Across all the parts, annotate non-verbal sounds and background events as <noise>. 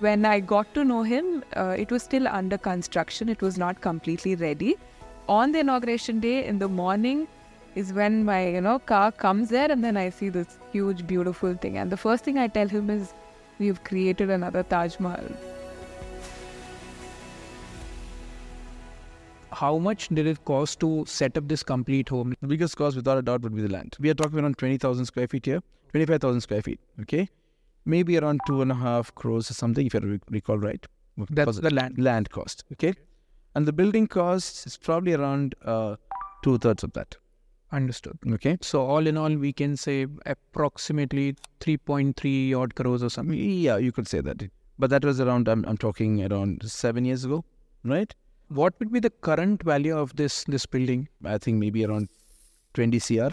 When I got to know him, uh, it was still under construction. It was not completely ready. On the inauguration day in the morning is when my you know car comes there, and then I see this huge, beautiful thing. And the first thing I tell him is, "We've created another Taj Mahal." How much did it cost to set up this complete home? The biggest cost, without a doubt, would be the land. We are talking around 20,000 square feet here, 25,000 square feet, okay? Maybe around two and a half crores or something, if I re- recall right. That's the land. Land cost, okay? And the building cost is probably around uh, two thirds of that, Understood. okay? So all in all, we can say approximately 3.3 odd crores or something. Yeah, you could say that. But that was around, I'm, I'm talking around seven years ago, right? What would be the current value of this this building? I think maybe around 20 CR.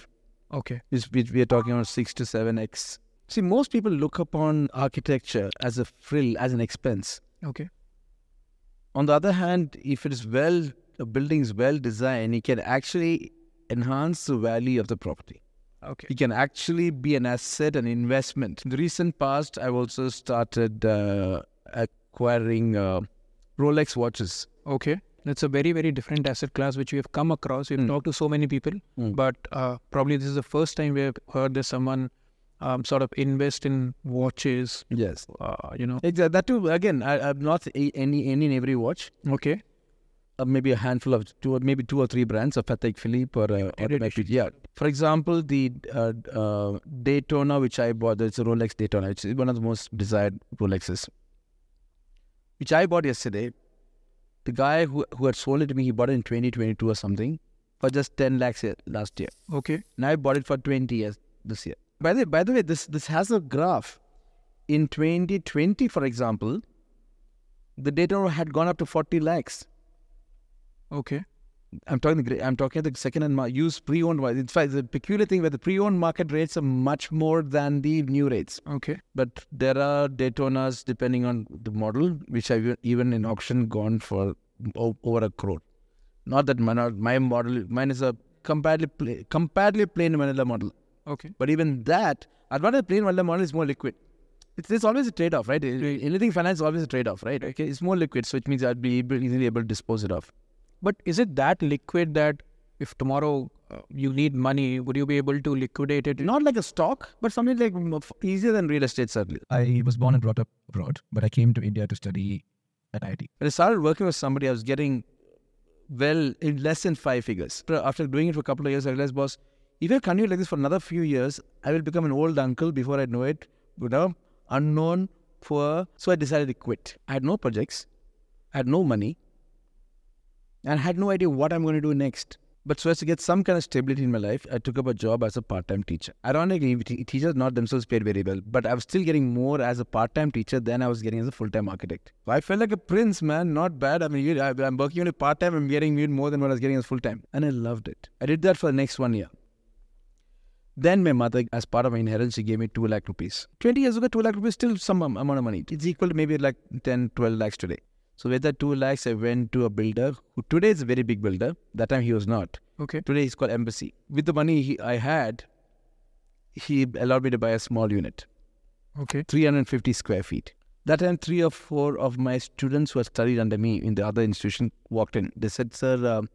Okay. We are talking about six to seven X. See, most people look upon architecture as a frill, as an expense. Okay. On the other hand, if it is well, a building is well designed, it can actually enhance the value of the property. Okay. It can actually be an asset, an investment. In the recent past, I've also started uh, acquiring uh, Rolex watches. Okay. That's a very, very different asset class which we have come across. We've Mm. talked to so many people, Mm. but uh, probably this is the first time we have heard that someone um, sort of invest in watches. Yes, Uh, you know. exactly. That too. Again, I, I'm not a, any any in every watch. Okay. uh, maybe a handful of two or maybe two or three brands of Patek Philippe or, uh, or maybe, yeah. For example, the uh, uh, Daytona, which I bought, it's a Rolex Daytona. which is one of the most desired Rolexes, which I bought yesterday. The guy who, who had sold it to me, he bought it in 2022 or something for just 10 lakhs last year. Okay. And I bought it for 20 years this year. By the, by the way, this, this has a graph. In 2020, for example, the Daytona had gone up to 40 lakhs. Okay. I'm talking the I'm talking the second hand mar- used pre-owned one. In fact, the peculiar thing where the pre-owned market rates are much more than the new rates. Okay. But there are Daytonas depending on the model, which have even in auction gone for over a crore. Not that my, my model, mine is a comparatively comparatively plain vanilla model. Okay. But even that, advantage plain vanilla model is more liquid. It's, there's always a trade-off, right? Anything finance is always a trade-off, right? Okay, it's more liquid, so which means I'd be able, easily able to dispose it off. But is it that liquid that if tomorrow uh, you need money, would you be able to liquidate it? Not like a stock, but something like mm, easier than real estate, certainly. I was born and brought up abroad, but I came to India to study at IIT. When I started working with somebody, I was getting well in less than five figures. After- After doing it for a couple of years, I realized, boss, if I continue like this for another few years, I will become an old uncle before I know it. You know, unknown, poor. So I decided to quit. I had no projects, I had no money, and I had no idea what I'm going to do next. But so as to get some kind of stability in my life, I took up a job as a part-time teacher. Ironically, teachers not themselves paid very well, but I was still getting more as a part-time teacher than I was getting as a full-time architect. So I felt like a prince, man. Not bad. I mean, I'm working only part-time. I'm getting more than what I was getting as full-time, and I loved it. I did that for the next one year. Then my mother, as part of my inheritance, she gave me 2 lakh rupees. 20 years ago, 2 lakh rupees is still some amount of money. It's equal to maybe like 10, 12 lakhs today. So with that 2 lakhs, I went to a builder who today is a very big builder. That time he was not. Okay. Today he's called Embassy. With the money he, I had, he allowed me to buy a small unit, Okay. 350 square feet. That time, three or four of my students who had studied under me in the other institution walked in. They said, Sir, um,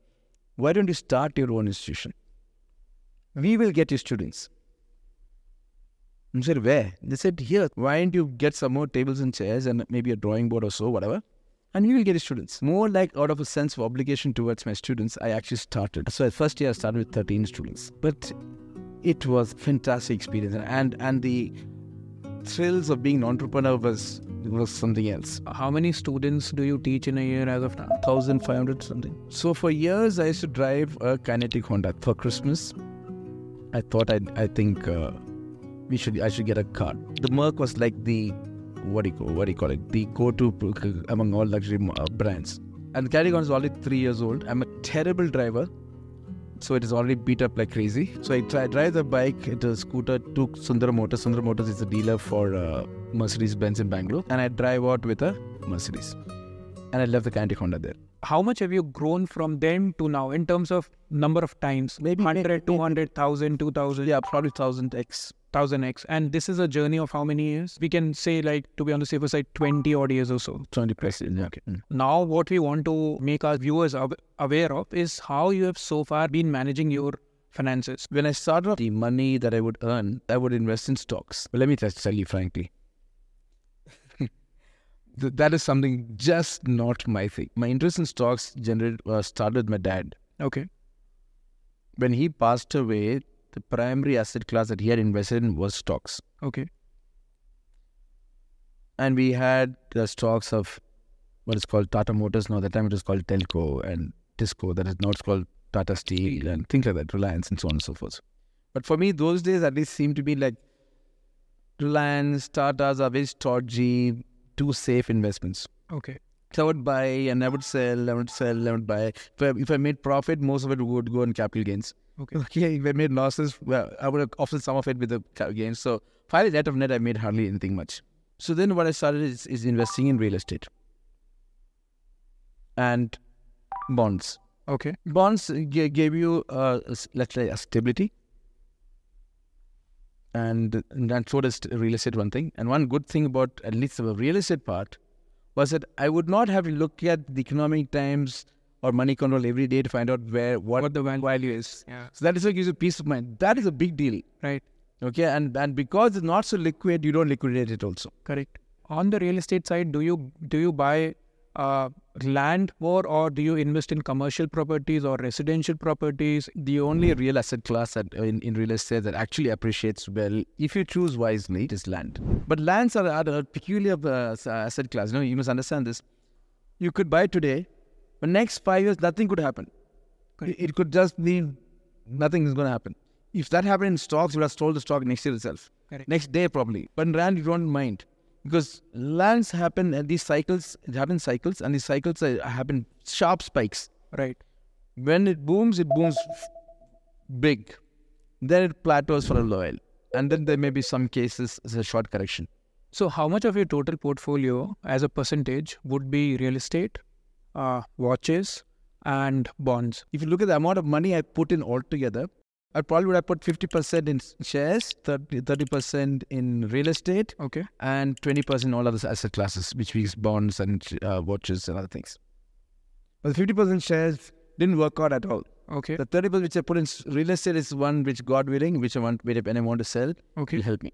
why don't you start your own institution? We will get you students. I said, Where? They said, Here. Why don't you get some more tables and chairs and maybe a drawing board or so, whatever? And we will get students. More like out of a sense of obligation towards my students, I actually started. So, first year, I started with 13 students. But it was fantastic experience. And, and the thrills of being an entrepreneur was, was something else. How many students do you teach in a year as of now? 1500 something. So for years I used to drive a kinetic Honda. For Christmas, I thought I I think uh, we should I should get a car. The Merc was like the what do you call what do you call it? The go-to among all luxury uh, brands. And the is already three years old. I'm a terrible driver. So it is already beat up like crazy. So I try I drive the bike, it a scooter to Sundar Motors. Sundar Motors is a dealer for uh, Mercedes Benz in Bangalore, and I drive out with a Mercedes. And I left the kinetic Honda there. How much have you grown from then to now in terms of number of times? Maybe- 100, maybe- 200, 1000, 2000, Yeah, probably thousand x. 1000x. And this is a journey of how many years? We can say, like, to be on the safer side, 20 odd years or so. 20 percent. Yeah. Okay. Mm. Now, what we want to make our viewers aware of is how you have so far been managing your finances. When I started off, the money that I would earn, I would invest in stocks. But let me just tell you frankly, th- that is something just not my thing. My interest in stocks generated uh, started with my dad. Okay. When he passed away, the primary asset class that he had invested in was stocks. Okay. And we had the stocks of what is called Tata Motors. Now, at that time it was called Telco and Tisco. That is now it's called Tata Steel Steel. and things like that, Reliance and so on and so forth. But for me, those days at least seemed to be like Reliance, Tatas are very stodgy, too safe investments. Okay. So I would buy and I would sell, I would sell, I would buy. If I, if I made profit, most of it would go in capital gains. Okay. <laughs> Okay, if I made losses, well, I would have offset some of it with the gains. So finally, net of net, I made hardly anything much. So then what I started is, is investing in real estate and bonds. Okay. Bonds g- gave you, uh, let's say, a stability. And, and that's what is real estate one thing. And one good thing about at least the real estate part was that I would not have to look at the economic times or money control every day to find out where what, What the value, value is. Yeah. So that is what gives you peace of mind. That is a big deal. Right. Okay. And and because it's not so liquid, you don't liquidate it also. Correct. On the real estate side, do you do you buy uh, land more, or do you invest in commercial properties or residential properties? The only real asset class that in, in real estate that actually appreciates well, if you choose wisely, is land. But lands are, are a peculiar uh, asset class. You know, you must understand this. You could buy today, but next five years nothing could happen. Correct. It, it could just be nothing is going to happen. If that happened in stocks, you would have sold the stock next year itself. Correct. Next day probably. But in land, you don't mind because lands happen and these cycles it happens cycles and these cycles uh, happen sharp spikes Right. when it booms, it booms big. Then it plateaus for a while. And then there may be some cases as a short correction. So, how much of your total portfolio, as a percentage, would be real estate, uh, watches, and bonds? If you look at the amount of money I put in altogether, I probably would have put 50% in shares, 30, 30% in real estate, Okay. and 20% in all other asset classes, which means bonds and uh, watches and other things. But the 50% shares didn't work out at all. Okay. The 30% which I put in real estate is one which, God willing, which I want, when I want to sell, Okay. will help me.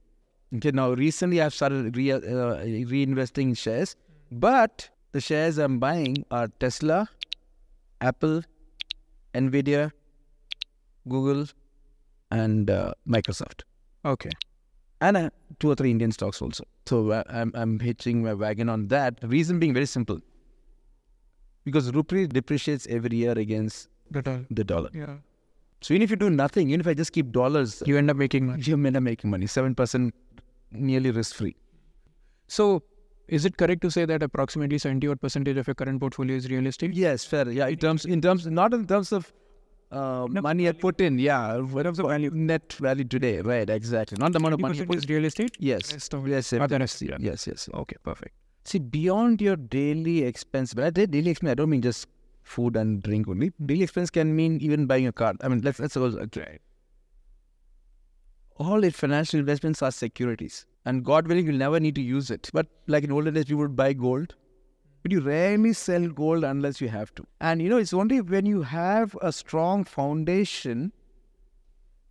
Okay, now recently I've started re- uh, reinvesting in shares, but the shares I'm buying are Tesla, Apple, Nvidia, Google, and uh, Microsoft, Okay. and uh, two or three Indian stocks also. So uh, I'm I'm hitching my wagon on that. Reason being very simple, because rupee depreciates every year against That all. the dollar. Yeah. So even if you do nothing, even if I just keep dollars, You end up making money. you end up making money, seven percent, nearly risk free. So, is it correct to say that approximately 70 odd percentage of your current portfolio is real estate? Yes, fair. Yeah, in terms, in terms, not in terms of uh, No, money I put in. Yeah, what of the value, net value today. Right, exactly. Not the amount of money. you 50% put is real estate? Yes, Rest of yes, Other yes, rest, yeah. yes, yes. Okay, perfect. See, beyond your daily expense, but I did daily expense. I don't mean just food and drink only. Daily expense can mean even buying a car. I mean, let's let's suppose. Okay. All financial investments are securities, and God willing, you'll never need to use it. But like in olden days, we would buy gold, but you rarely sell gold unless you have to. And you know, it's only when you have a strong foundation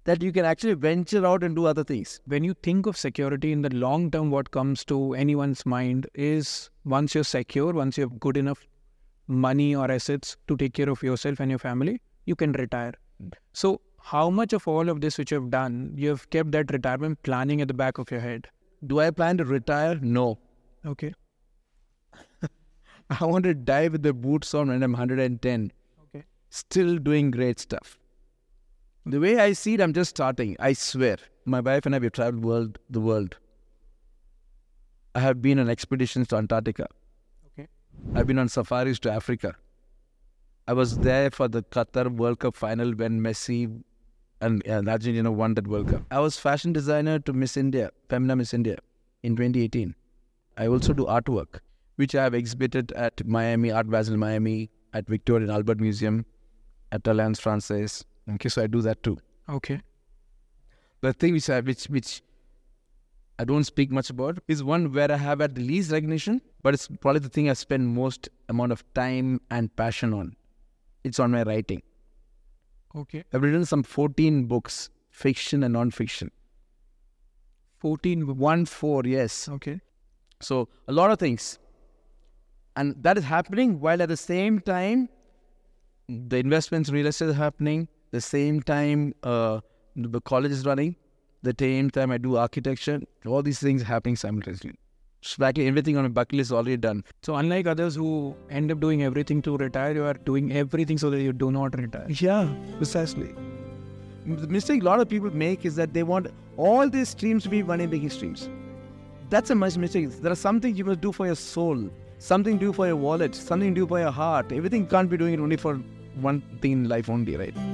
that you can actually venture out and do other things. When you think of security in the long term, what comes to anyone's mind is once you're secure, once you have good enough money or assets to take care of yourself and your family, you can retire. Mm. So, how much of all of this which you've done, you have kept that retirement planning at the back of your head? Do I plan to retire? No. Okay. I want to die with the boots on when I'm 110. Okay. Still doing great stuff. The way I see it, I'm just starting. I swear. My wife and I, we've traveled world, the world. I have been on expeditions to Antarctica. Okay. I've been on safaris to Africa. I was there for the Qatar World Cup final when Messi and, and Argentina won that World Cup. I was fashion designer to Miss India, Femina Miss India, in 2018. I also do artwork, which I have exhibited at Miami, Art Basel Miami, at Victoria and Albert Museum, at Alliance Francaise. Okay, so I do that too. Okay. The thing which I, which which I don't speak much about is one where I have at the least recognition, but it's probably the thing I spend most amount of time and passion on. It's on my writing. Okay. I've written some 14 books, fiction and non-fiction. 14. One, four, yes. Okay. So a lot of things. And that is happening while at the same time, the investments in real estate is happening. The same time, uh, the college is running. The same time, I do architecture. All these things happening simultaneously. Practically everything on a bucket list is already done. So, unlike others who end up doing everything to retire, you are doing everything so that you do not retire. Yeah, precisely. The mistake a lot of people make is that they want all these streams to be money making streams. That's a much mistake. There are some things you must do for your soul, something do for your wallet, something do for your heart. Everything can't be doing it only for one thing in life only, right?